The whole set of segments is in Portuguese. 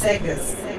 cegas.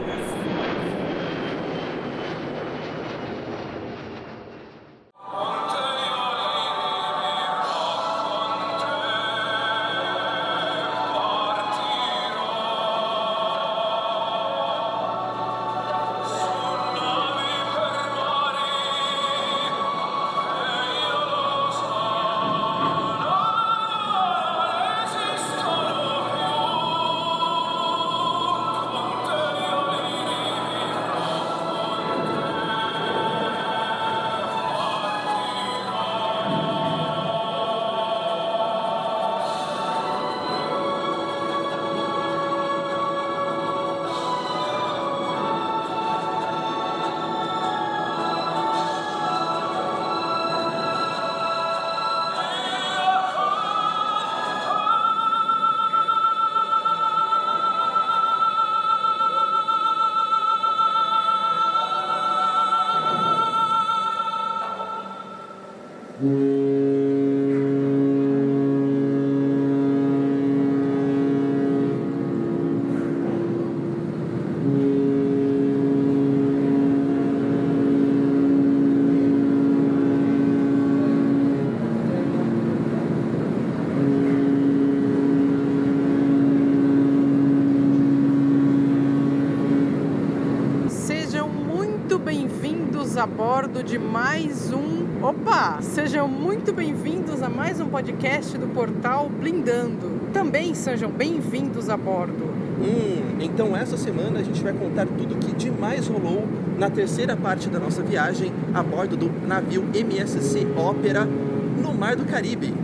De mais um. Opa! Sejam muito bem-vindos a mais um podcast do portal Blindando. Também sejam bem-vindos a bordo. Hum, então essa semana a gente vai contar tudo que de mais rolou na terceira parte da nossa viagem a bordo do navio MSC Ópera no Mar do Caribe.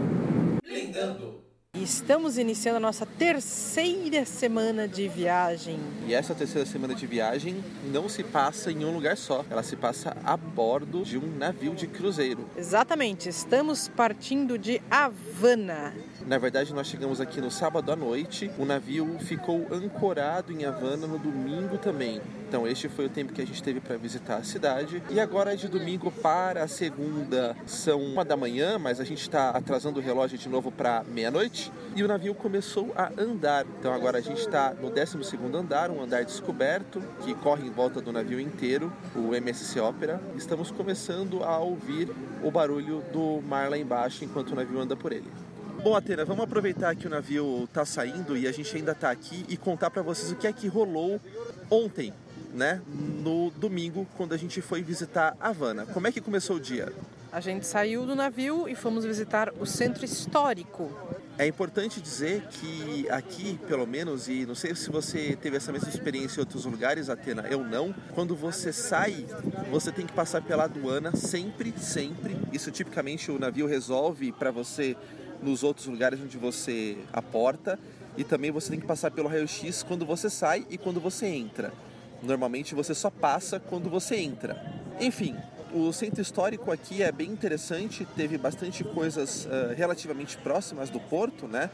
Estamos iniciando a nossa terceira semana de viagem. E essa terceira semana de viagem não se passa em um lugar só, ela se passa a bordo de um navio de cruzeiro. Exatamente, estamos partindo de Havana. Na verdade, nós chegamos aqui no sábado à noite, o navio ficou ancorado em Havana no domingo também. Então, este foi o tempo que a gente teve para visitar a cidade. E agora, de domingo para a segunda, são uma da manhã, mas a gente está atrasando o relógio de novo para meia-noite. E o navio começou a andar. Então, agora a gente está no 12 andar, um andar descoberto, que corre em volta do navio inteiro, o MSC Ópera. Estamos começando a ouvir o barulho do mar lá embaixo enquanto o navio anda por ele. Bom, Atena, vamos aproveitar que o navio tá saindo e a gente ainda tá aqui e contar para vocês o que é que rolou ontem, né? No domingo, quando a gente foi visitar Havana. Como é que começou o dia? A gente saiu do navio e fomos visitar o centro histórico. É importante dizer que aqui, pelo menos, e não sei se você teve essa mesma experiência em outros lugares, Atena, eu não. Quando você sai, você tem que passar pela aduana sempre, sempre. Isso tipicamente o navio resolve para você nos outros lugares onde você aporta. E também você tem que passar pelo raio-x quando você sai e quando você entra. Normalmente você só passa quando você entra. Enfim, o centro histórico aqui é bem interessante, teve bastante coisas uh, relativamente próximas do porto, né?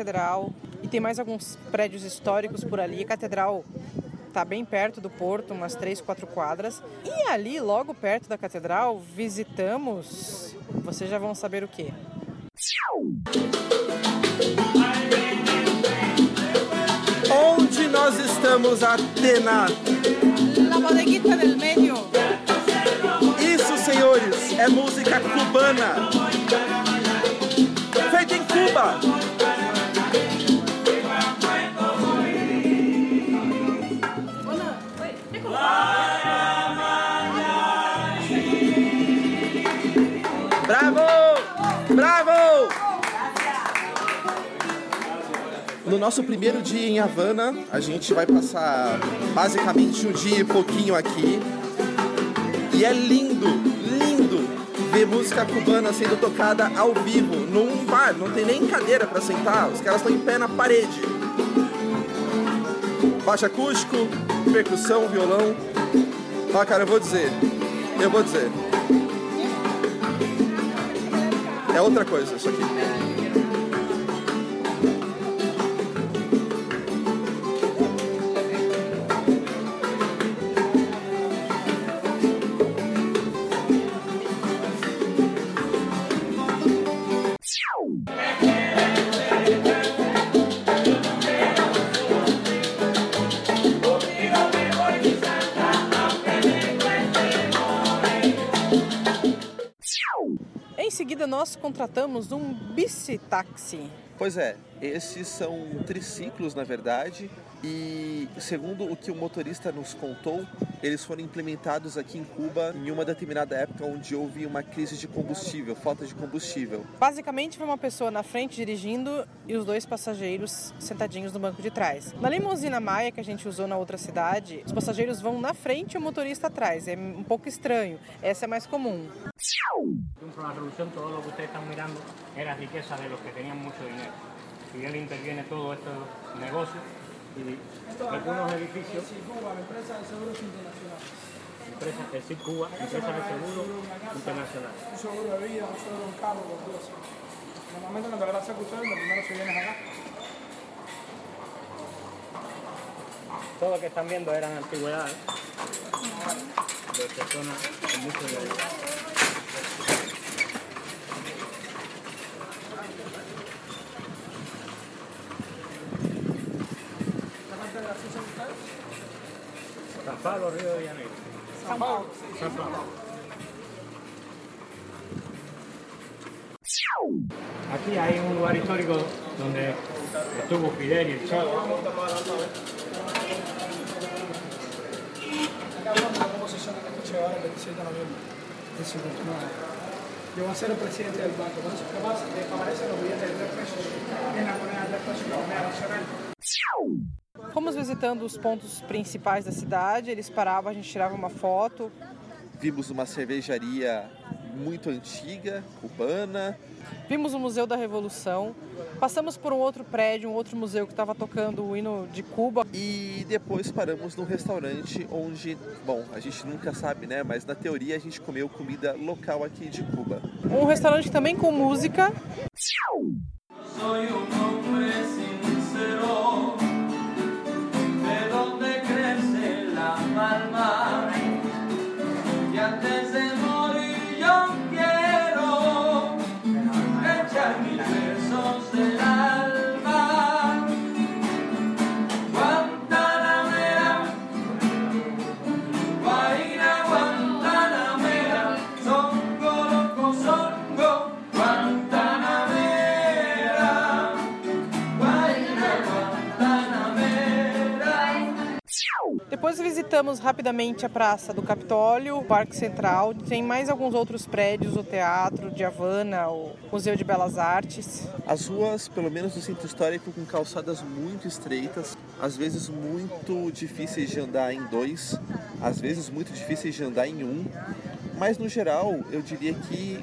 Catedral e tem mais alguns prédios históricos por ali. A catedral está bem perto do porto, umas três, quatro quadras. E ali, logo perto da catedral, visitamos. Vocês já vão saber o que. Onde nós estamos, Atena? La bodeguita del medio. Isso, senhores, é música cubana. Feita em Cuba. No nosso primeiro dia em Havana, a gente vai passar basicamente um dia e pouquinho aqui. E é lindo, lindo ver música cubana sendo tocada ao vivo num bar. Não tem nem cadeira para sentar, os caras estão em pé na parede. Baixo acústico, percussão, violão. Ah, cara, eu vou dizer. Eu vou dizer. É outra coisa isso aqui. Nós contratamos um bicitaxi. Pois é, esses são triciclos, na verdade, e segundo o que o motorista nos contou, eles foram implementados aqui em Cuba em uma determinada época onde houve uma crise de combustível, falta de combustível. Basicamente, foi uma pessoa na frente dirigindo e os dois passageiros sentadinhos no banco de trás. Na limusina Maia que a gente usou na outra cidade, os passageiros vão na frente e o motorista atrás. É um pouco estranho. Essa é mais comum. La lo que ustedes están mirando era riqueza de los que tenían mucho dinero. Y él interviene todo estos negocios y algunos edificios. Cuba, la empresa de seguros internacional. Empresas, es decir, Cuba, empresas de seguro internacional. Un seguro de vida, un seguro de un carro, por eso. Normalmente cuando gracias a ustedes, lo primero se vienen acá. Todo lo que están viendo eran antigüedades de personas con mucho dinero. La parte graciosa de ustedes. San Pablo, Río de Janeiro. San Pablo. San Pablo. Aquí hay un lugar histórico donde estuvo Fidel y el Che. Acá hablamos de cómo se llama Che Guevara el 27 de noviembre del 59. Llegó a ser el presidente del banco. Por eso es capaz de que aparecen los billetes de 3 pesos en la moneda de 3 pesos, la moneda nacional. Fomos visitando os pontos principais da cidade, eles paravam, a gente tirava uma foto. Vimos uma cervejaria muito antiga, cubana. Vimos o Museu da Revolução. Passamos por um outro prédio, um outro museu que estava tocando o hino de Cuba. E depois paramos num restaurante onde, bom, a gente nunca sabe, né? Mas na teoria a gente comeu comida local aqui de Cuba. Um restaurante também com música. Soy visitamos rapidamente a Praça do Capitólio, o Parque Central. Tem mais alguns outros prédios, o Teatro de Havana, o Museu de Belas Artes. As ruas, pelo menos do centro histórico, com calçadas muito estreitas, às vezes muito difíceis de andar em dois, às vezes muito difíceis de andar em um, mas no geral eu diria que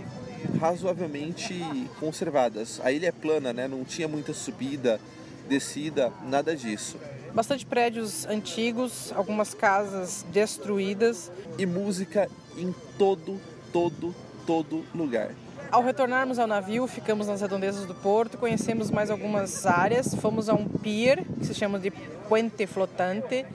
razoavelmente conservadas. A ilha é plana, né? Não tinha muita subida, descida, nada disso. Bastante prédios antigos, algumas casas destruídas. E música em todo, todo, todo lugar. Ao retornarmos ao navio, ficamos nas redondezas do porto, conhecemos mais algumas áreas. Fomos a um pier que se chama de Puente Flotante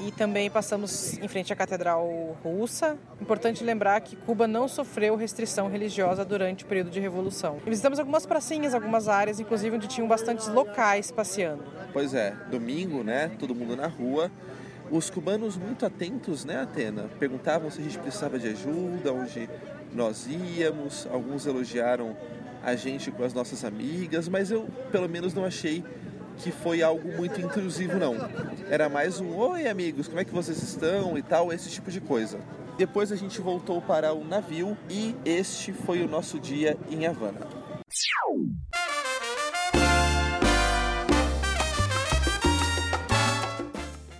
e também passamos em frente à Catedral Russa. Importante lembrar que Cuba não sofreu restrição religiosa durante o período de Revolução. E visitamos algumas pracinhas, algumas áreas, inclusive onde tinham bastantes locais passeando. Pois é, domingo, né? Todo mundo na rua. Os cubanos muito atentos, né, Atena? Perguntavam se a gente precisava de ajuda, onde nós íamos. Alguns elogiaram a gente com as nossas amigas, mas eu, pelo menos, não achei que foi algo muito intrusivo, não. Era mais um oi, amigos, como é que vocês estão e tal, esse tipo de coisa. Depois a gente voltou para o navio e este foi o nosso dia em Havana.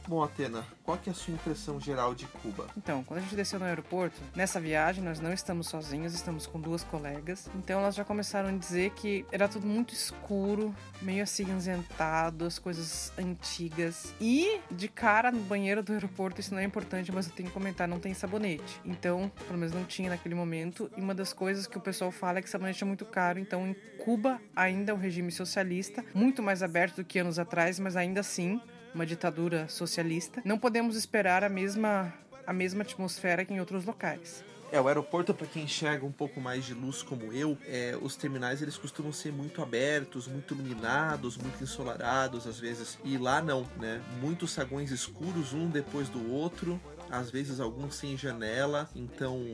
Bom, Atena, qual que é a sua impressão geral de Cuba? Então, quando a gente desceu no aeroporto, nessa viagem nós não estamos sozinhos, estamos com duas colegas. Então elas já começaram a dizer que era tudo muito escuro, meio acinzentado, as coisas antigas. E de cara no banheiro do aeroporto, isso não é importante, mas eu tenho que comentar, não tem sabonete. Então, pelo menos não tinha naquele momento. E uma das coisas que o pessoal fala é que sabonete é muito caro. Então, em Cuba ainda é um regime socialista, muito mais aberto do que anos atrás, mas ainda assim uma ditadura socialista. Não podemos esperar a mesma a mesma atmosfera que em outros locais. É, o aeroporto, para quem enxerga um pouco mais de luz como eu, é, os terminais eles costumam ser muito abertos, muito iluminados, muito ensolarados às vezes. E lá não, né? Muitos saguões escuros, um depois do outro, às vezes alguns sem janela, então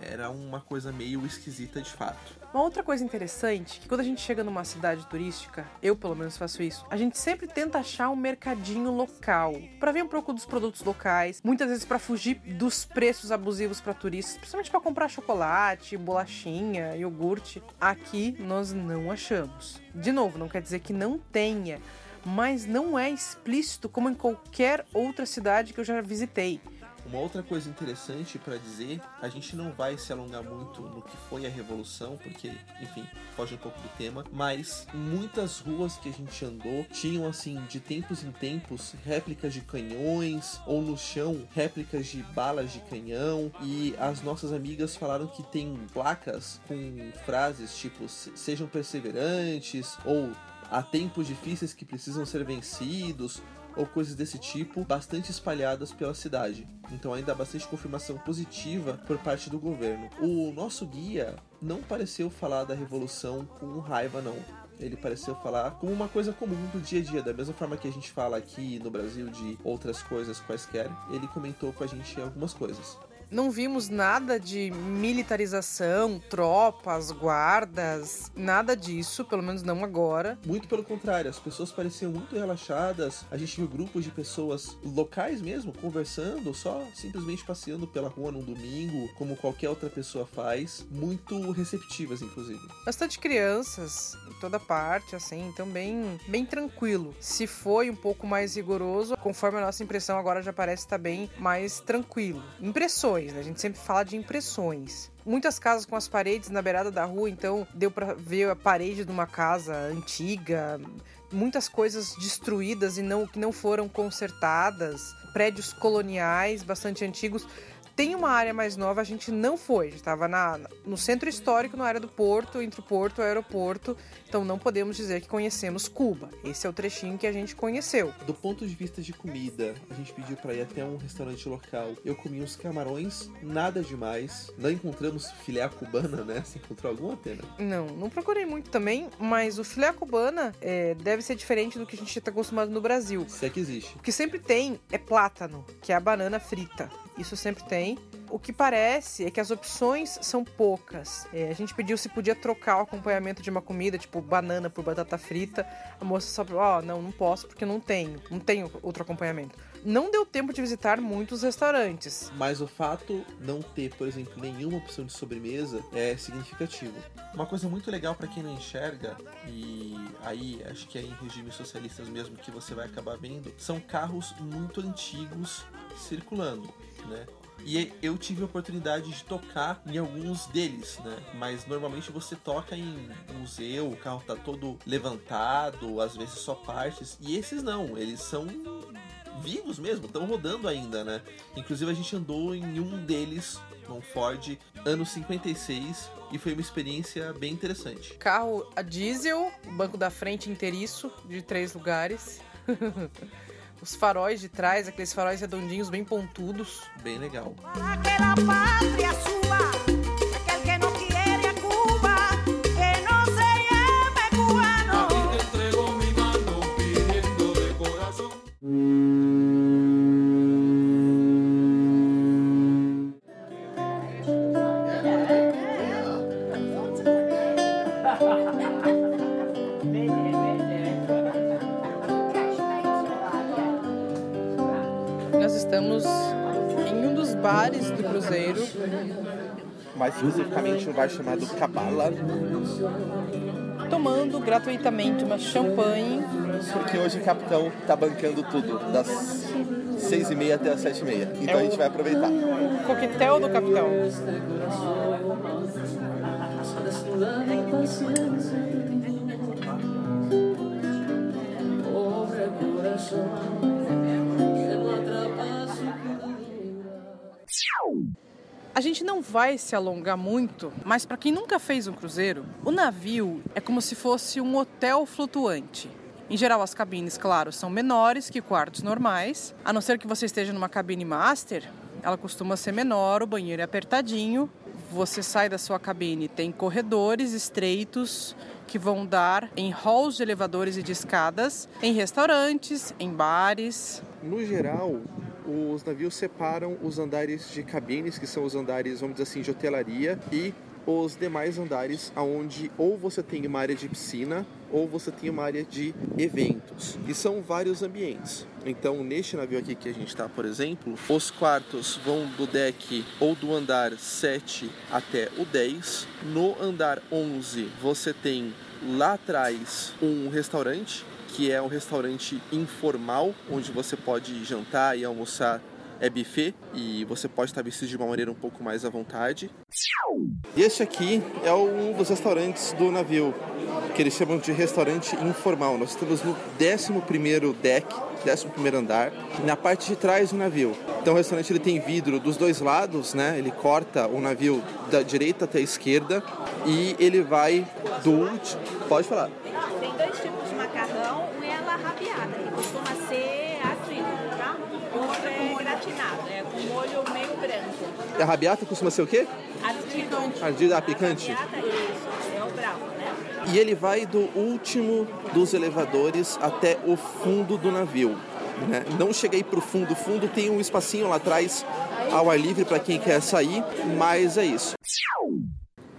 era uma coisa meio esquisita de fato. Uma outra coisa interessante, que quando a gente chega numa cidade turística, eu pelo menos faço isso, a gente sempre tenta achar um mercadinho local, para ver um pouco dos produtos locais, muitas vezes para fugir dos preços abusivos para turistas, principalmente para comprar chocolate, bolachinha, iogurte. Aqui nós não achamos. De novo, não quer dizer que não tenha, mas não é explícito como em qualquer outra cidade que eu já visitei. Uma outra coisa interessante para dizer, a gente não vai se alongar muito no que foi a revolução, porque, enfim, foge um pouco do tema, mas muitas ruas que a gente andou tinham assim, de tempos em tempos, réplicas de canhões ou no chão réplicas de balas de canhão e as nossas amigas falaram que tem placas com frases tipo sejam perseverantes ou há tempos difíceis que precisam ser vencidos ou coisas desse tipo bastante espalhadas pela cidade. Então ainda há bastante confirmação positiva por parte do governo. O nosso guia não pareceu falar da revolução com raiva não. Ele pareceu falar como uma coisa comum do dia a dia, da mesma forma que a gente fala aqui no Brasil de outras coisas quaisquer. Ele comentou com a gente algumas coisas não vimos nada de militarização, tropas, guardas, nada disso, pelo menos não agora. Muito pelo contrário, as pessoas pareciam muito relaxadas. A gente viu grupos de pessoas locais mesmo conversando, só simplesmente passeando pela rua num domingo, como qualquer outra pessoa faz, muito receptivas inclusive. Bastante crianças em toda parte, assim, então bem, bem tranquilo. Se foi um pouco mais rigoroso, conforme a nossa impressão agora já parece estar bem mais tranquilo. Impressões impressões, né? A gente sempre fala de impressões. Muitas casas com as paredes na beirada da rua, então deu para ver a parede de uma casa antiga, muitas coisas destruídas e não que não foram consertadas, prédios coloniais bastante antigos. Tem uma área mais nova, a gente não foi. A gente estava no centro histórico, na área do porto, entre o porto e o aeroporto. Então não podemos dizer que conhecemos Cuba. Esse é o trechinho que a gente conheceu. Do ponto de vista de comida, a gente pediu para ir até um restaurante local. Eu comi uns camarões, nada demais. Não encontramos filé cubana, né? Você encontrou alguma, Atena? Não, não procurei muito também, mas o filé cubana é, deve ser diferente do que a gente está acostumado no Brasil. Se é que existe. O que sempre tem é plátano, que é a banana frita. Isso sempre tem. O que parece é que as opções são poucas. É, a gente pediu se podia trocar o acompanhamento de uma comida, tipo banana por batata frita. A moça só falou: Ó, oh, não, não posso porque não tenho. Não tenho outro acompanhamento. Não deu tempo de visitar muitos restaurantes. Mas o fato não ter, por exemplo, nenhuma opção de sobremesa é significativo. Uma coisa muito legal para quem não enxerga, e aí acho que é em regimes socialistas mesmo que você vai acabar vendo, são carros muito antigos circulando, né? E eu tive a oportunidade de tocar em alguns deles, né? Mas normalmente você toca em museu, o carro tá todo levantado, às vezes só partes. E esses não, eles são vivos mesmo, estão rodando ainda, né? Inclusive a gente andou em um deles, um Ford, ano 56, e foi uma experiência bem interessante. Carro a diesel, banco da frente inteiriço, de três lugares. Os faróis de trás, aqueles faróis redondinhos bem pontudos. Bem legal. Mais especificamente um bar chamado Cabala. tomando gratuitamente uma champanhe. Porque hoje o capitão tá bancando tudo, das seis e meia até as sete e meia. Então a gente vai aproveitar. O coquetel do capitão. A gente não vai se alongar muito, mas para quem nunca fez um cruzeiro, o navio é como se fosse um hotel flutuante. Em geral, as cabines, claro, são menores que quartos normais, a não ser que você esteja numa cabine master, ela costuma ser menor, o banheiro é apertadinho. Você sai da sua cabine, tem corredores estreitos que vão dar em halls de elevadores e de escadas, em restaurantes, em bares, No geral, os navios separam os andares de cabines, que são os andares, vamos dizer assim, de hotelaria, e os demais andares aonde ou você tem uma área de piscina ou você tem uma área de eventos. E são vários ambientes. Então, neste navio aqui que a gente está, por exemplo, os quartos vão do deck ou do andar 7 até o 10. No andar 11, você tem lá atrás um restaurante que é um restaurante informal, onde você pode jantar e almoçar. É buffet e você pode estar vestido de uma maneira um pouco mais à vontade. Este aqui é um dos restaurantes do navio, que eles chamam de restaurante informal. Nós estamos no 11º deck, 11º andar, na parte de trás do navio. Então o restaurante ele tem vidro dos dois lados, né? Ele corta o navio da direita até a esquerda e ele vai do. Pode falar. Tem dois tipos de macarrão, um é a la rabiata, que costuma ser assim, tá? O outro é gratinado, é com molho meio branco. A rabiata costuma ser o quê? Ardido. Ardida picante? A rabiata, isso, é o bravo, né? E ele vai do último dos elevadores até o fundo do navio. Né? Não cheguei para o fundo. Fundo tem um espacinho lá atrás ao ar livre para quem quer sair, mas é isso.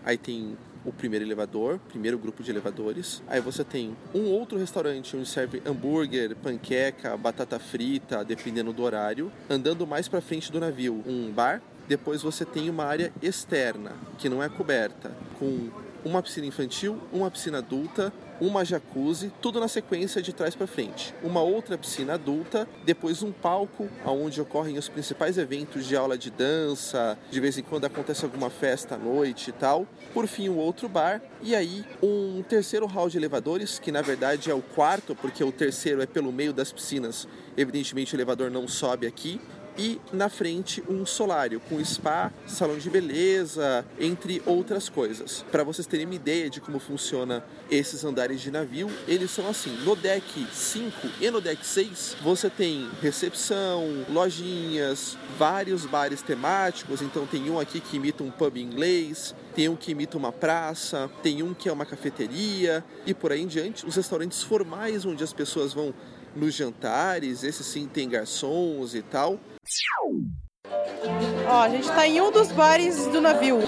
Aí tem o primeiro elevador, primeiro grupo de elevadores. Aí você tem um outro restaurante onde serve hambúrguer, panqueca, batata frita, dependendo do horário. Andando mais para frente do navio, um bar. Depois você tem uma área externa, que não é coberta, com uma piscina infantil, uma piscina adulta, uma jacuzzi, tudo na sequência de trás para frente. Uma outra piscina adulta, depois um palco onde ocorrem os principais eventos de aula de dança, de vez em quando acontece alguma festa à noite e tal. Por fim, um outro bar e aí um terceiro hall de elevadores, que na verdade é o quarto, porque o terceiro é pelo meio das piscinas. Evidentemente o elevador não sobe aqui e na frente um solário com spa, salão de beleza, entre outras coisas. Para vocês terem uma ideia de como funciona esses andares de navio, eles são assim: no deck 5 e no deck 6 você tem recepção, lojinhas, vários bares temáticos. Então tem um aqui que imita um pub inglês, tem um que imita uma praça, tem um que é uma cafeteria e por aí em diante. Os restaurantes formais onde as pessoas vão nos jantares, esse sim tem garçons e tal. Ó, a gente tá em um dos bares do navio.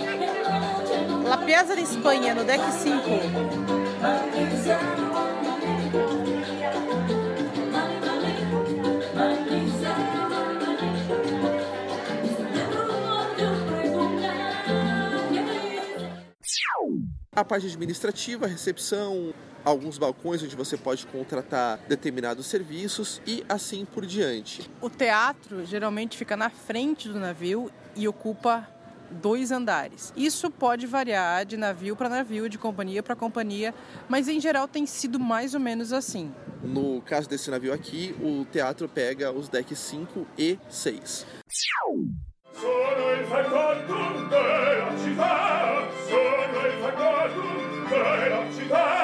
La Piazza de Espanha, no deck 5. A parte administrativa, recepção, alguns balcões onde você pode contratar determinados serviços e assim por diante. O teatro geralmente fica na frente do navio e ocupa dois andares. Isso pode variar de navio para navio, de companhia para companhia, mas em geral tem sido mais ou menos assim. No caso desse navio aqui, o teatro pega os decks 5 e 6. Sono il Bella città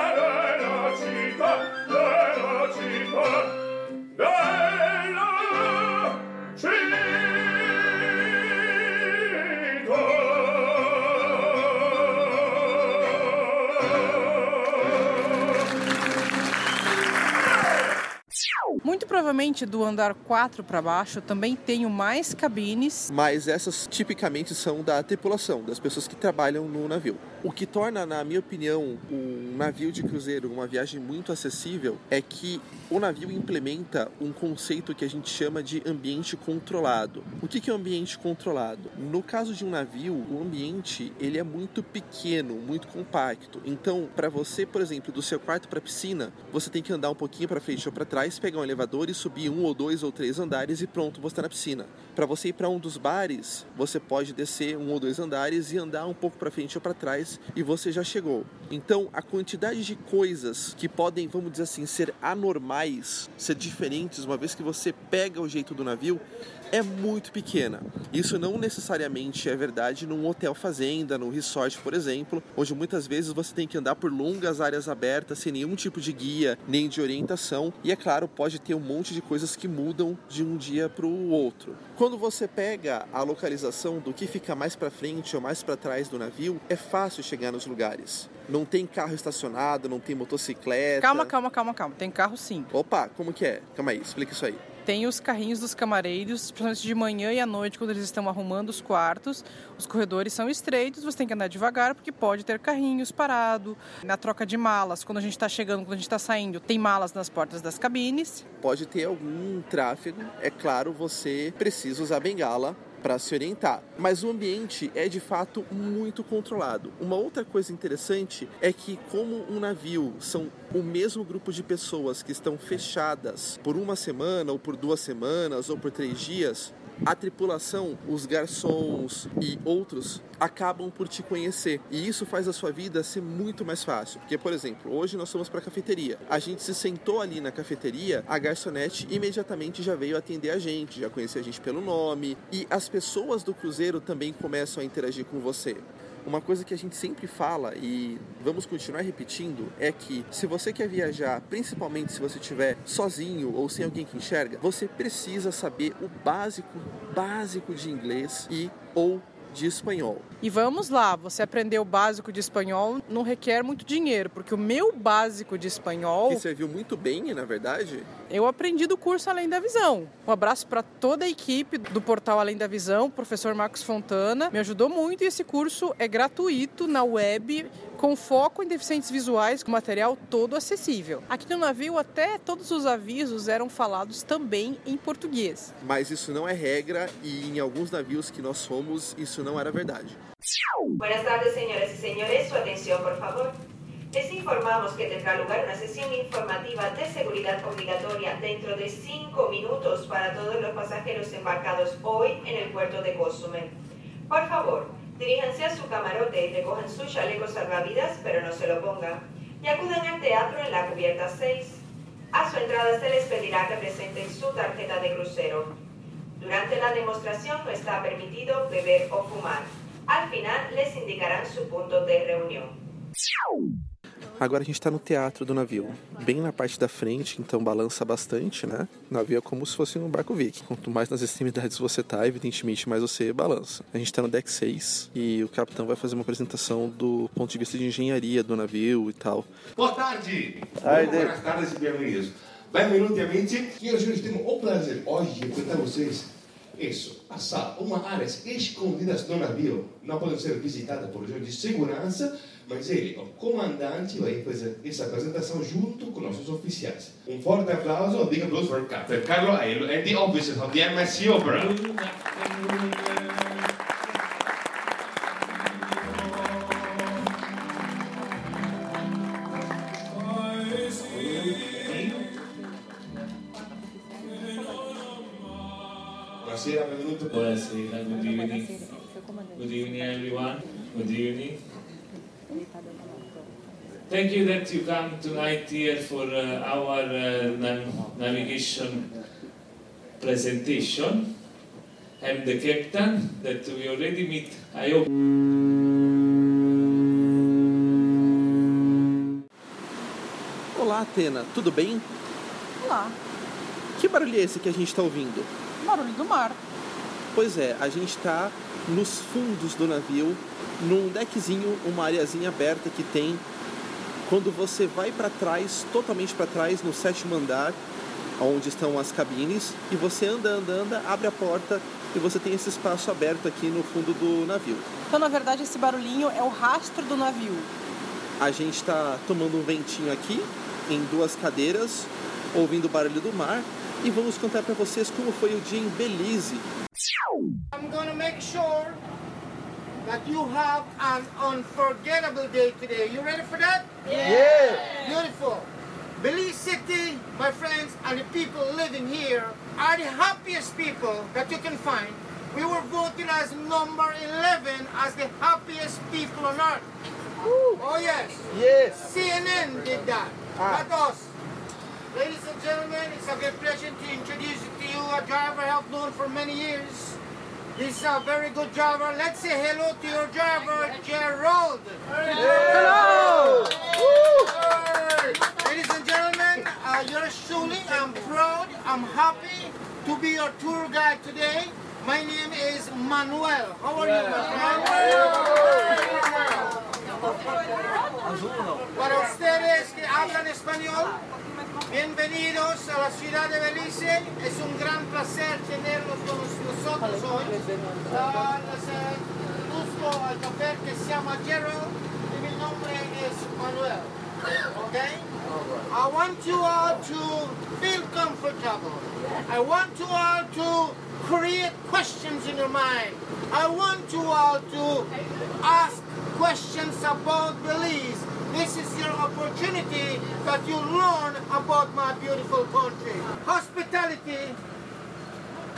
provavelmente do andar 4 para baixo também tenho mais cabines. Mas essas tipicamente são da tripulação, das pessoas que trabalham no navio. O que torna, na minha opinião, um navio de cruzeiro uma viagem muito acessível é que o navio implementa um conceito que a gente chama de ambiente controlado. O que é um ambiente controlado? No caso de um navio, o ambiente ele é muito pequeno, muito compacto. Então, para você, por exemplo, do seu quarto para a piscina, você tem que andar um pouquinho para frente ou para trás, pegar um elevador e subir um ou dois ou três andares e pronto, você está na piscina. Para você ir para um dos bares, você pode descer um ou dois andares e andar um pouco para frente ou para trás e você já chegou. Então, a quantidade de coisas que podem, vamos dizer assim, ser anormais, ser diferentes, uma vez que você pega o jeito do navio, é muito pequena. Isso não necessariamente é verdade num hotel fazenda, num resort, por exemplo, onde muitas vezes você tem que andar por longas áreas abertas sem nenhum tipo de guia nem de orientação, e é claro, pode ter um monte de coisas que mudam de um dia para o outro. Quando você pega a localização do que fica mais para frente ou mais para trás do navio, é fácil chegar nos lugares. Não tem carro estacionado, não tem motocicleta. Calma, calma, calma, calma. Tem carro sim. Opa, como que é? Calma aí, explica isso aí tem os carrinhos dos camareiros, principalmente de manhã e à noite, quando eles estão arrumando os quartos. Os corredores são estreitos, você tem que andar devagar, porque pode ter carrinhos parado. Na troca de malas, quando a gente está chegando, quando a gente está saindo, tem malas nas portas das cabines. Pode ter algum tráfego, é claro, você precisa usar bengala para se orientar. Mas o ambiente é de fato muito controlado. Uma outra coisa interessante é que, como um navio são o mesmo grupo de pessoas que estão fechadas por uma semana, ou por duas semanas, ou por três dias, a tripulação, os garçons e outros acabam por te conhecer. E isso faz a sua vida ser muito mais fácil. Porque, por exemplo, hoje nós fomos para a cafeteria. A gente se sentou ali na cafeteria, a garçonete imediatamente já veio atender a gente, já conhecia a gente pelo nome. E as pessoas do cruzeiro também começam a interagir com você. Uma coisa que a gente sempre fala e vamos continuar repetindo é que se você quer viajar, principalmente se você estiver sozinho ou sem alguém que enxerga, você precisa saber o básico, básico de inglês e ou de espanhol. E vamos lá, você aprender o básico de espanhol não requer muito dinheiro, porque o meu básico de espanhol. Que serviu muito bem, na verdade? Eu aprendi do curso Além da Visão. Um abraço para toda a equipe do portal Além da Visão, o professor Marcos Fontana. Me ajudou muito e esse curso é gratuito na web, com foco em deficientes visuais, com material todo acessível. Aqui no navio, até todos os avisos eram falados também em português. Mas isso não é regra e em alguns navios que nós fomos, isso não era verdade. Buenas tardes, señoras y señores. Su atención, por favor. Les informamos que tendrá lugar una sesión informativa de seguridad obligatoria dentro de cinco minutos para todos los pasajeros embarcados hoy en el puerto de Cozumel. Por favor, diríjanse a su camarote y recojan su chaleco salvavidas, pero no se lo pongan, y acudan al teatro en la cubierta 6. A su entrada se les pedirá que presenten su tarjeta de crucero. Durante la demostración no está permitido beber o fumar. Al final les indicarán su punto de reunión. Agora a gente está no teatro do navio, bem na parte da frente, então balança bastante, né? O navio é como se fosse um barco Viking. Quanto mais nas extremidades você tá, evidentemente, mais você balança. A gente está no deck 6 e o capitão vai fazer uma apresentação do ponto de vista de engenharia do navio e tal. Boa tarde! Tarde. Boas tardes e bem-vindos. Benvenuti amici. Senhoras e senhores, temos o prazer hoje de apresentar a vocês isso, essa, uma áreas escondidas no navio. Não podem ser visitadas por razões de segurança, mas ele, o comandante, vai fazer essa apresentação junto com nossos oficiais. Um forte aplauso, big applause for Captain Carlo Ailo and the officers of the MSC Opera. Buonasera, benvenuto. Buonasera, good evening. Good evening, everyone. Good evening. Thank you that you come tonight here for uh, our uh, nav- navigation presentation. I'm the captain that we already meet. I hope. Olá, Atena, tudo bem? Olá, Que barulho é esse que a gente está ouvindo? barulho do mar. Pois é, a gente está nos fundos do navio, num deckzinho, uma areazinha aberta que tem quando você vai para trás, totalmente para trás, no sétimo andar, onde estão as cabines, e você anda, anda, anda, abre a porta e você tem esse espaço aberto aqui no fundo do navio. Então, na verdade, esse barulhinho é o rastro do navio. A gente está tomando um ventinho aqui, em duas cadeiras, ouvindo o barulho do mar, e vamos contar para vocês como foi o dia em Belize. I'm gonna make sure that you have an unforgettable day today. You ready for that? Yeah. Beautiful. Belize City, my friends, and the people living here are the happiest people that you can find. We were voted as number 11 as the happiest people on earth. Oh yes. Yes. CNN did that. Ah. Not us. Ladies and gentlemen, it's a great pleasure to introduce to you a driver I have known for many years. He's a very good driver. Let's say hello to your driver, Gerald. Hello. Ladies and gentlemen, uh, yours truly, I'm proud, I'm happy to be your tour guide today. My name is Manuel. How are you, Manuel? Para ustedes que hablan español, bienvenidos a la ciudad de Belice. Es un gran placer tenerlos con nosotros hoy. Ah, les introduzco al chofer que se llama Gerald y mi nombre es Manuel. Okay? I want you all to feel comfortable. I want you all to create questions in your mind. I want you all to ask questions about Belize. This is your opportunity that you learn about my beautiful country. Hospitality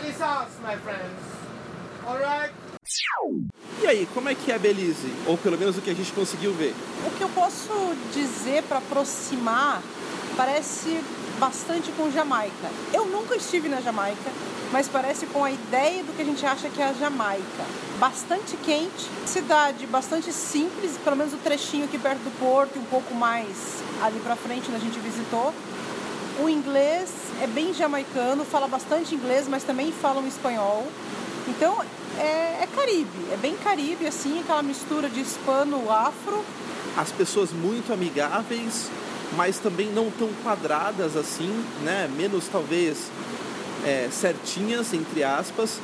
is ours, my friends. All right? E aí, como é que é Belize? Ou pelo menos o que a gente conseguiu ver? O que eu posso dizer para aproximar parece bastante com Jamaica. Eu nunca estive na Jamaica, mas parece com a ideia do que a gente acha que é a Jamaica. Bastante quente, cidade bastante simples, pelo menos o trechinho aqui perto do porto e um pouco mais ali para frente onde a gente visitou. O inglês é bem jamaicano, fala bastante inglês, mas também fala um espanhol. Então é, é Caribe, é bem Caribe, assim, aquela mistura de hispano-afro. As pessoas muito amigáveis, mas também não tão quadradas assim, né? Menos talvez é, certinhas, entre aspas.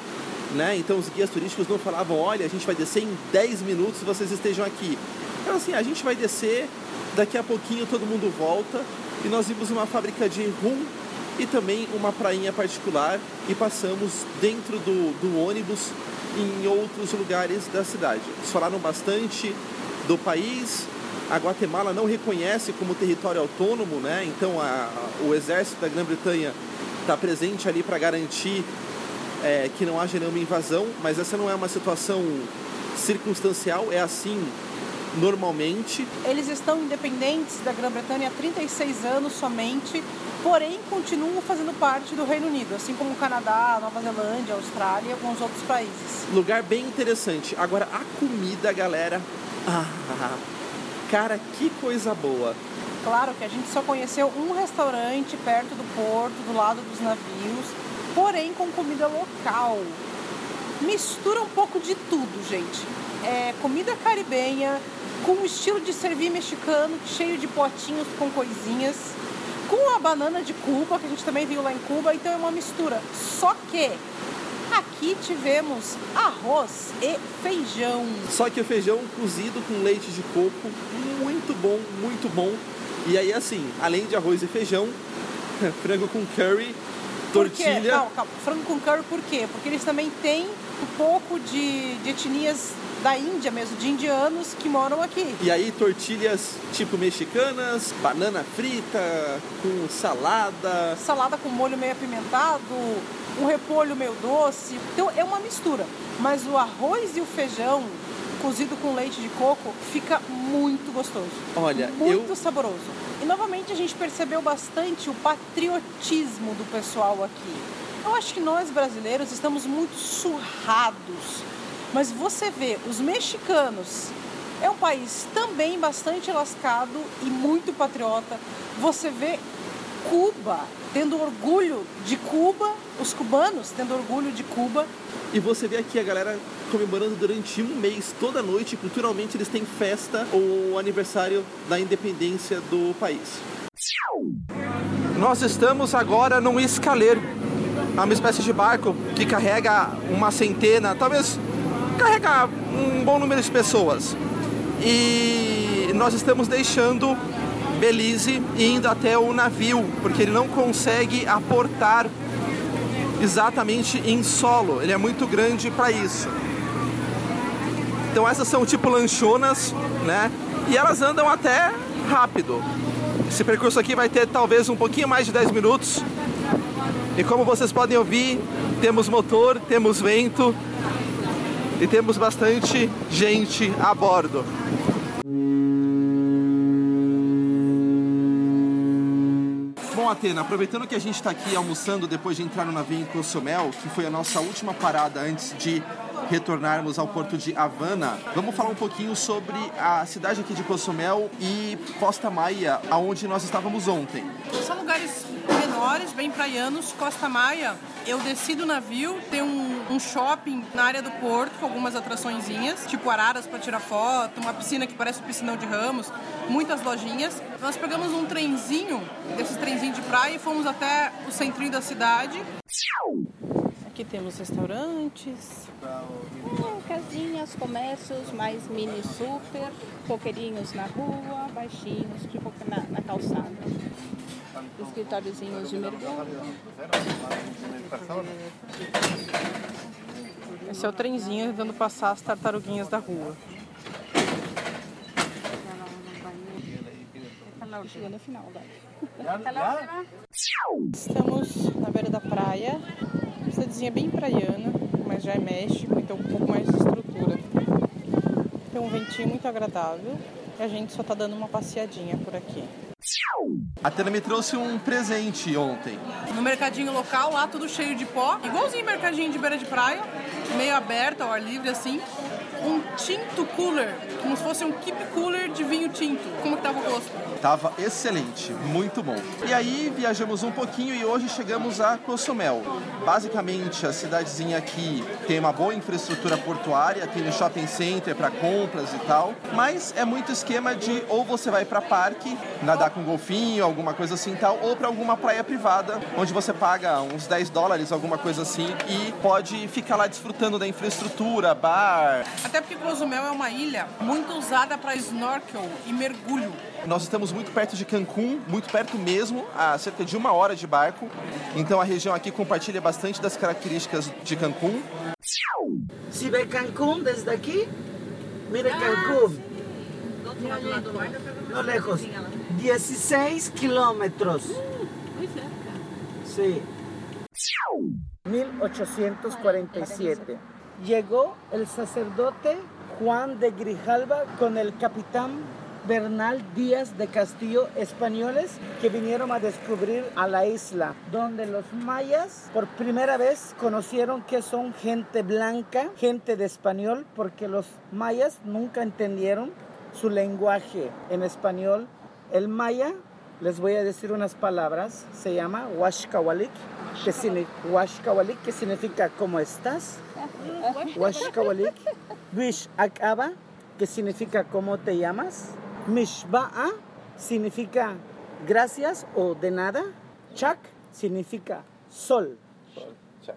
Né? Então os guias turísticos não falavam, olha, a gente vai descer em 10 minutos vocês estejam aqui. Então assim, a gente vai descer, daqui a pouquinho todo mundo volta e nós vimos uma fábrica de rum e também uma prainha particular e passamos dentro do, do ônibus em outros lugares da cidade. Eles falaram bastante do país. A Guatemala não reconhece como território autônomo, né? Então a, o exército da Grã-Bretanha está presente ali para garantir é, que não haja nenhuma invasão, mas essa não é uma situação circunstancial, é assim normalmente. Eles estão independentes da Grã-Bretanha há 36 anos somente, porém continuam fazendo parte do Reino Unido, assim como o Canadá, Nova Zelândia, Austrália e alguns outros países. Lugar bem interessante. Agora, a comida, galera. Ah, cara, que coisa boa. Claro que a gente só conheceu um restaurante perto do porto, do lado dos navios, porém com comida local. Mistura um pouco de tudo, gente. É comida caribenha, com um estilo de servir mexicano, cheio de potinhos com coisinhas, com a banana de Cuba, que a gente também viu lá em Cuba, então é uma mistura. Só que aqui tivemos arroz e feijão. Só que o feijão cozido com leite de coco, muito bom, muito bom. E aí assim, além de arroz e feijão, frango com curry, tortilha. Calma, calma. Frango com curry por quê? Porque eles também têm um pouco de, de etnias da Índia mesmo, de indianos que moram aqui. E aí tortilhas tipo mexicanas, banana frita, com salada. Salada com molho meio apimentado, um repolho meio doce. Então é uma mistura. Mas o arroz e o feijão cozido com leite de coco fica muito gostoso. Olha, muito eu... saboroso. E novamente a gente percebeu bastante o patriotismo do pessoal aqui. Eu acho que nós brasileiros estamos muito surrados mas você vê, os mexicanos é um país também bastante lascado e muito patriota. Você vê Cuba tendo orgulho de Cuba, os cubanos tendo orgulho de Cuba. E você vê aqui a galera comemorando durante um mês, toda noite, culturalmente eles têm festa ou aniversário da independência do país. Nós estamos agora num escaleiro. É uma espécie de barco que carrega uma centena, talvez carrega um bom número de pessoas. E nós estamos deixando Belize e indo até o navio, porque ele não consegue aportar exatamente em solo. Ele é muito grande para isso. Então essas são tipo lanchonas, né? E elas andam até rápido. Esse percurso aqui vai ter talvez um pouquinho mais de 10 minutos. E como vocês podem ouvir, temos motor, temos vento e temos bastante gente a bordo. Atena, aproveitando que a gente está aqui almoçando depois de entrar no navio em Cozumel, que foi a nossa última parada antes de retornarmos ao porto de Havana, vamos falar um pouquinho sobre a cidade aqui de Cozumel e Costa Maia, aonde nós estávamos ontem. São lugares menores, bem praianos. Costa Maia, eu desci do navio, tem um, um shopping na área do porto com algumas atraçõezinhas, tipo araras para tirar foto, uma piscina que parece um piscinão de ramos, muitas lojinhas. Nós pegamos um trenzinho, desses trenzinhos de praia, e fomos até o centrinho da cidade. Aqui temos restaurantes. É, casinhas, comércios, mais mini super, coqueirinhos na rua, baixinhos, tipo na, na calçada. Escritóriozinhos de mergulho. Esse é o trenzinho tentando passar as tartaruguinhas da rua. Chegando no final. Estamos na beira da praia, cidadezinha bem praiana, mas já é México, então um pouco mais de estrutura. Tem um ventinho muito agradável e a gente só tá dando uma passeadinha por aqui. A Tena me trouxe um presente ontem. No mercadinho local, lá tudo cheio de pó, igualzinho mercadinho de beira de praia, meio aberto, ao ar livre assim. Um tinto cooler, como se fosse um keep cooler de vinho tinto. Como que tava o gosto? Tava excelente, muito bom. E aí viajamos um pouquinho e hoje chegamos a Cozumel. Basicamente, a cidadezinha aqui tem uma boa infraestrutura portuária, tem um shopping center para compras e tal, mas é muito esquema de ou você vai para parque, nadar com golfinho, alguma coisa assim tal, ou para alguma praia privada, onde você paga uns 10 dólares, alguma coisa assim, e pode ficar lá desfrutando da infraestrutura, bar. Até porque Cozumel é uma ilha muito usada para snorkel e mergulho. Nós estamos muito perto de Cancún, muito perto mesmo, a cerca de uma hora de barco. Então a região aqui compartilha bastante das características de Cancún. Si ve Cancún desde aquí, mire Cancún. No lejos. 16 kilómetros. Sí. 1847. Llegó el sacerdote Juan de Grijalva con el capitán Bernal Díaz de Castillo españoles que vinieron a descubrir a la isla, donde los mayas por primera vez conocieron que son gente blanca, gente de español, porque los mayas nunca entendieron su lenguaje en español. El maya, les voy a decir unas palabras, se llama Huashkawalik, que, Huashkawalik, que significa ¿cómo estás? Huashkawalik. Wish Akaba, que significa ¿cómo te llamas? Mishba'a significa gracias o de nada. Chak significa sol.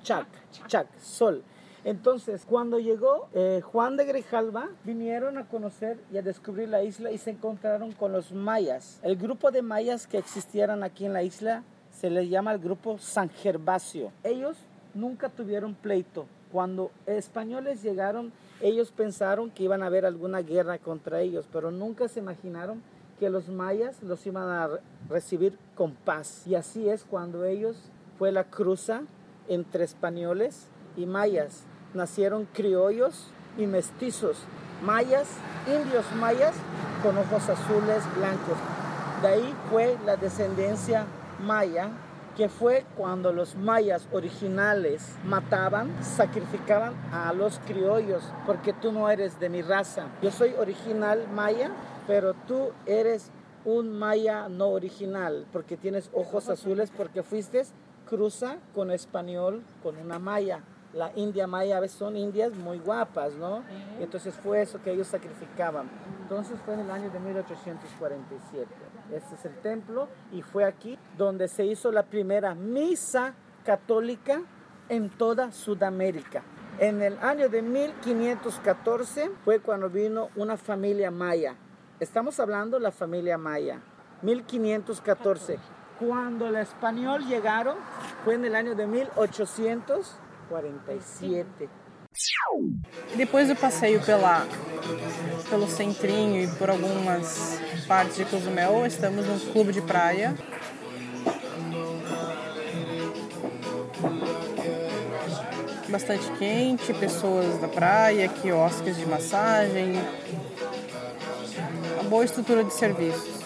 Chak, chak, sol. Entonces, cuando llegó eh, Juan de Grijalva, vinieron a conocer y a descubrir la isla y se encontraron con los mayas. El grupo de mayas que existieran aquí en la isla se les llama el grupo San Gervasio. Ellos nunca tuvieron pleito. Cuando españoles llegaron, ellos pensaron que iban a haber alguna guerra contra ellos, pero nunca se imaginaron que los mayas los iban a re- recibir con paz. Y así es cuando ellos fue la cruza entre españoles y mayas. Nacieron criollos y mestizos, mayas, indios mayas con ojos azules, blancos. De ahí fue la descendencia maya, que fue cuando los mayas originales mataban, sacrificaban a los criollos, porque tú no eres de mi raza. Yo soy original maya, pero tú eres un maya no original, porque tienes ojos azules, porque fuiste cruza con español, con una maya. La india maya a veces son indias muy guapas, ¿no? Y entonces fue eso que ellos sacrificaban. Entonces fue en el año de 1847. Este es el templo y fue aquí donde se hizo la primera misa católica en toda Sudamérica. En el año de 1514 fue cuando vino una familia maya. Estamos hablando de la familia maya. 1514. Cuando el español llegaron fue en el año de 1847. Depois do passeio pela, pelo centrinho e por algumas partes de Cozumel, estamos num clube de praia. Bastante quente, pessoas da praia, quiosques de massagem, uma boa estrutura de serviços.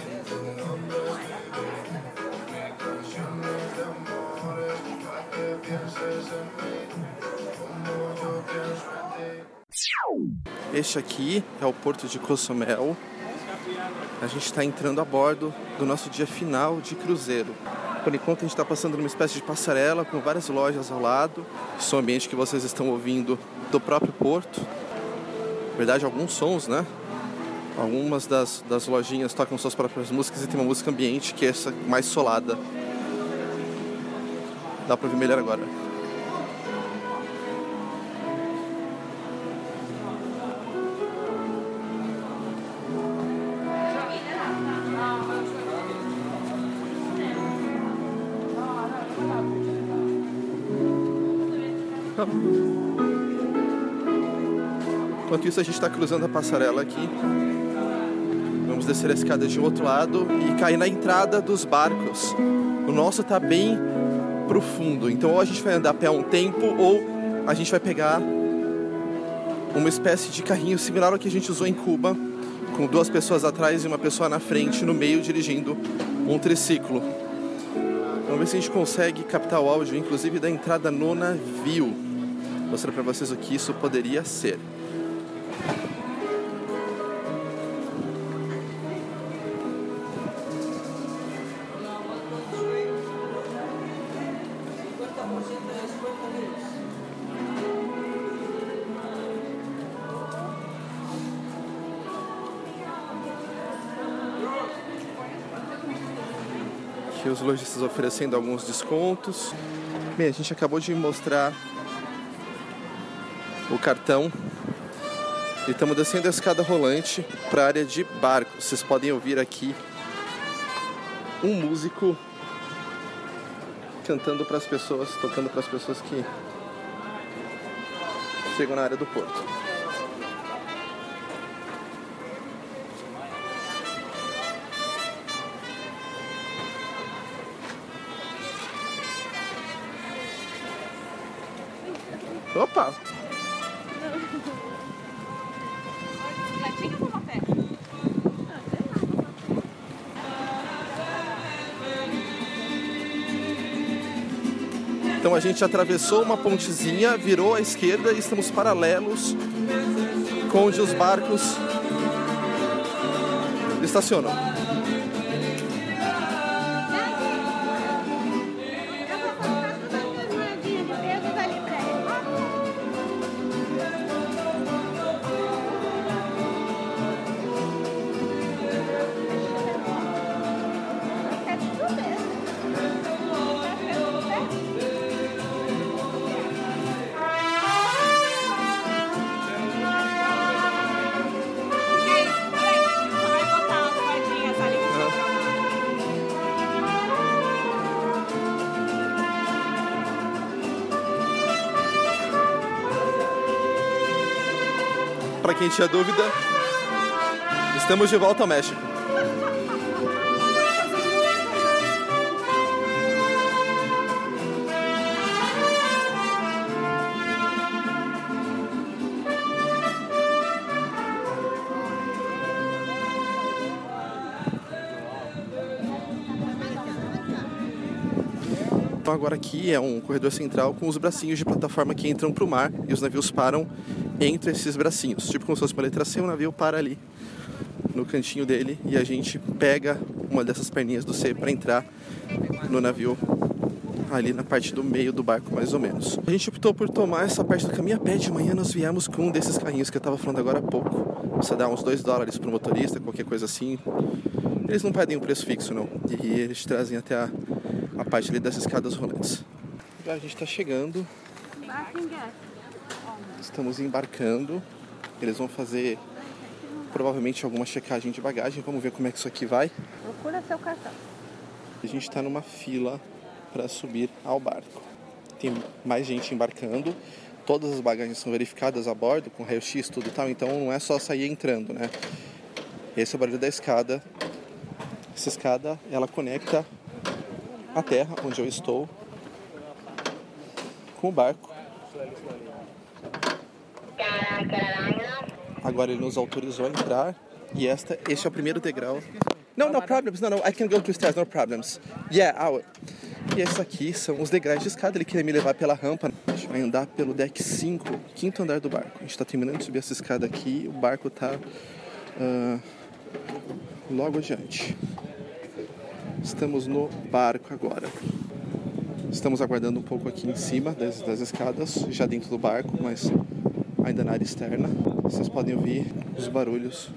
Este aqui é o Porto de Cozumel. A gente está entrando a bordo do nosso dia final de cruzeiro. Por enquanto a gente está passando numa espécie de passarela com várias lojas ao lado. O ambiente que vocês estão ouvindo do próprio porto. Na verdade, alguns sons, né? Algumas das, das lojinhas tocam suas próprias músicas e tem uma música ambiente que é essa mais solada. Dá para ouvir melhor agora. Enquanto isso, a gente está cruzando a passarela aqui. Vamos descer a escada de outro lado e cair na entrada dos barcos. O nosso está bem profundo, então ou a gente vai andar a pé um tempo ou a gente vai pegar uma espécie de carrinho similar ao que a gente usou em Cuba, com duas pessoas atrás e uma pessoa na frente, no meio, dirigindo um triciclo. Vamos ver se a gente consegue captar o áudio, inclusive da entrada no navio. Mostrar para vocês o que isso poderia ser. Os lojistas oferecendo alguns descontos. Bem, a gente acabou de mostrar o cartão e estamos descendo a escada rolante para a área de barcos. Vocês podem ouvir aqui um músico cantando para as pessoas, tocando para as pessoas que chegam na área do porto. Opa! Gente atravessou uma pontezinha, virou à esquerda e estamos paralelos com onde os barcos estacionam. Quem tinha dúvida, estamos de volta ao México. Então agora aqui é um corredor central com os bracinhos de plataforma que entram para o mar e os navios param entre esses bracinhos. Tipo como se fosse uma letra C, o navio para ali no cantinho dele e a gente pega uma dessas perninhas do C para entrar no navio ali na parte do meio do barco, mais ou menos. A gente optou por tomar essa parte do caminho a pé. De manhã nós viemos com um desses carrinhos que eu estava falando agora há pouco. Você dá uns 2 dólares pro motorista, qualquer coisa assim. Eles não pedem um preço fixo, não. E eles trazem até a, a parte ali das escadas rolantes. Já a gente está chegando, estamos embarcando. Eles vão fazer provavelmente alguma checagem de bagagem. Vamos ver como é que isso aqui vai. Procura seu cartão. A gente está numa fila para subir ao barco. Tem mais gente embarcando. Todas as bagagens são verificadas a bordo, com raio-x, tudo e tal. Então não é só sair entrando, né? Esse é o barulho da escada. Essa escada, ela conecta a terra onde eu estou com o barco. Agora ele nos autorizou a entrar e esta, este é o primeiro degrau. No, no problems. No, no, I can go to stairs, no problems. Yeah, out. E esses aqui são os degraus de escada. Ele queria me levar pela rampa. A gente vai andar pelo deck 5, quinto andar do barco. A gente está terminando de subir essa escada aqui. O barco está uh, logo adiante. Estamos no barco agora. Estamos aguardando um pouco aqui em cima das, das escadas, já dentro do barco, mas ainda na área externa. Vocês podem ouvir os barulhos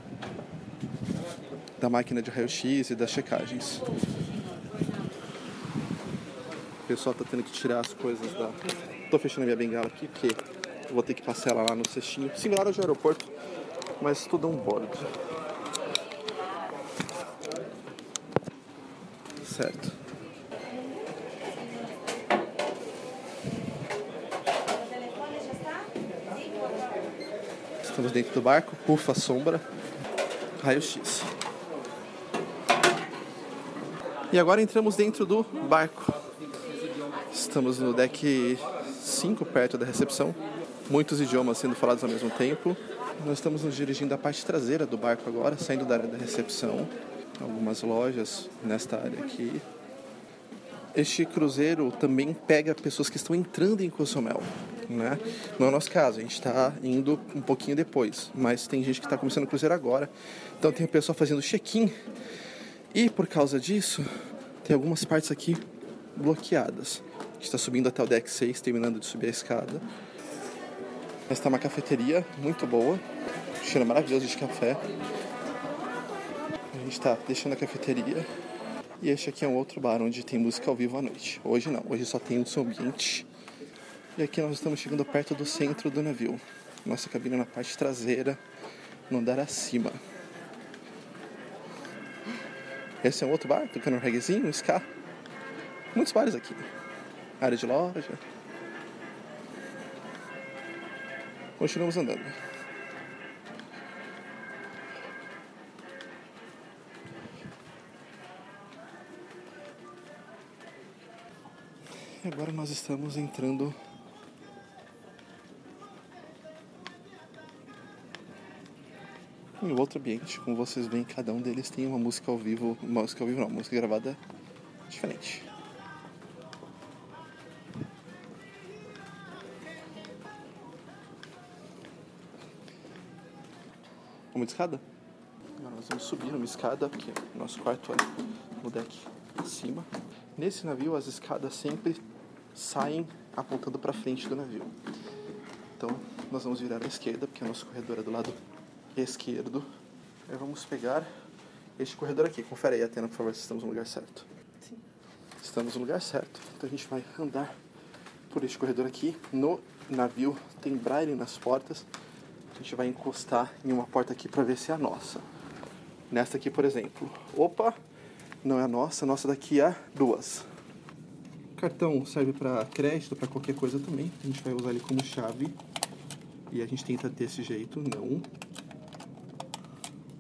da máquina de raio-x e das checagens. O pessoal tá tendo que tirar as coisas da. Tô fechando a minha bengala aqui porque vou ter que passar ela lá no cestinho. Similar ao de aeroporto, mas tudo é um bordo. Certo. Estamos dentro do barco, ufa sombra, raio-x. E agora entramos dentro do barco. Estamos no deck 5, perto da recepção. Muitos idiomas sendo falados ao mesmo tempo. Nós estamos nos dirigindo à parte traseira do barco agora, saindo da área da recepção. Algumas lojas nesta área aqui. Este cruzeiro também pega pessoas que estão entrando em Cozumel. Né? Não é o nosso caso, a gente está indo um pouquinho depois, mas tem gente que está começando o cruzeiro agora, então tem o pessoal fazendo check-in e por causa disso tem algumas partes aqui bloqueadas. A gente está subindo até o deck 6, terminando de subir a escada. Esta é uma cafeteria muito boa, cheiro maravilhoso de café. A gente está deixando a cafeteria e este aqui é um outro bar onde tem música ao vivo à noite. Hoje não, hoje só tem um som ambiente. E aqui nós estamos chegando perto do centro do navio. Nossa cabine é na parte traseira, no andar acima. Esse é um outro bar, tocando um reggaezinho, um ska. Muitos bares aqui. Área de loja. Continuamos andando. E agora nós estamos entrando em outro ambiente. Como vocês veem, cada um deles tem uma música ao vivo, uma música ao vivo não, uma música gravada diferente. De escada? Agora nós vamos subir uma escada, porque o nosso quarto é no deck acima. Nesse navio, as escadas sempre saem apontando para frente do navio. Então, nós vamos virar à esquerda, porque o nosso corredor é do lado esquerdo. Aí vamos pegar este corredor aqui. Confere aí, Atena, por favor, se estamos no lugar certo. Sim. Estamos no lugar certo. Então a gente vai andar por este corredor aqui. No navio tem braille nas portas. A gente vai encostar em uma porta aqui para ver se é a nossa. Nesta aqui, por exemplo. Opa! Não é a nossa, a nossa daqui é duas. O cartão serve para crédito, para qualquer coisa também. A gente vai usar ele como chave. E a gente tenta desse jeito, não.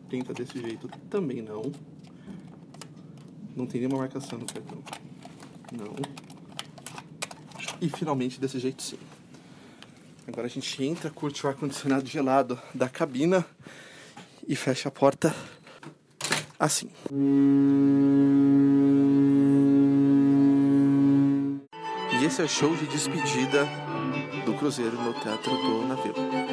Tenta desse jeito, também não. Não tem nenhuma marcação no cartão. Não. E finalmente desse jeito sim. Agora a gente entra, curte o ar-condicionado gelado da cabina e fecha a porta assim. E esse é o show de despedida do cruzeiro no Teatro do Navio.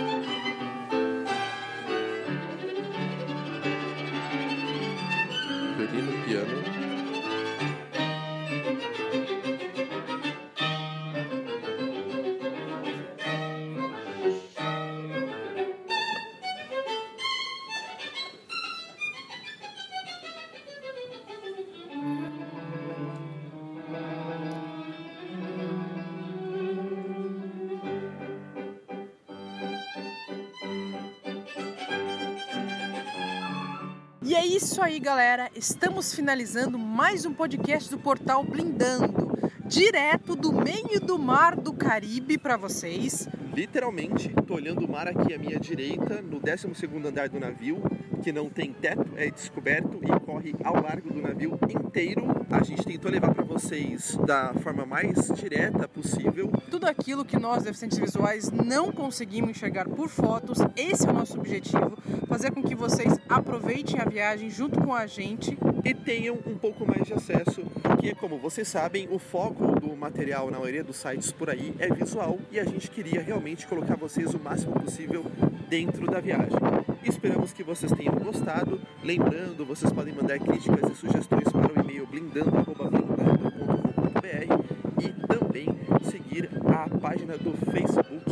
E é isso aí, galera. Estamos finalizando mais um podcast do portal Blindando, direto do meio do mar do Caribe para vocês. Literalmente, tô olhando o mar aqui à minha direita, no 12º andar do navio, que não tem teto, é descoberto e corre ao largo do navio inteiro. A gente tentou levar para vocês da forma mais direta possível. Tudo aquilo que nós, deficientes visuais, não conseguimos enxergar por fotos, esse é o nosso objetivo, fazer com que vocês aproveitem a viagem junto com a gente e tenham um pouco mais de acesso, porque como vocês sabem, o foco do material na maioria dos sites por aí é visual e a gente queria realmente colocar vocês o máximo possível dentro da viagem. Esperamos que vocês tenham gostado. Lembrando, vocês podem mandar críticas e sugestões para o e-mail blindando@blindando.com.br e também seguir a página do Facebook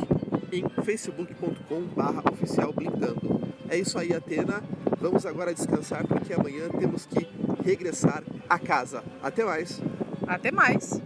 em facebook.com/oficialblindando. É isso aí, Atena. Vamos agora descansar porque amanhã temos que regressar a casa. Até mais. Até mais.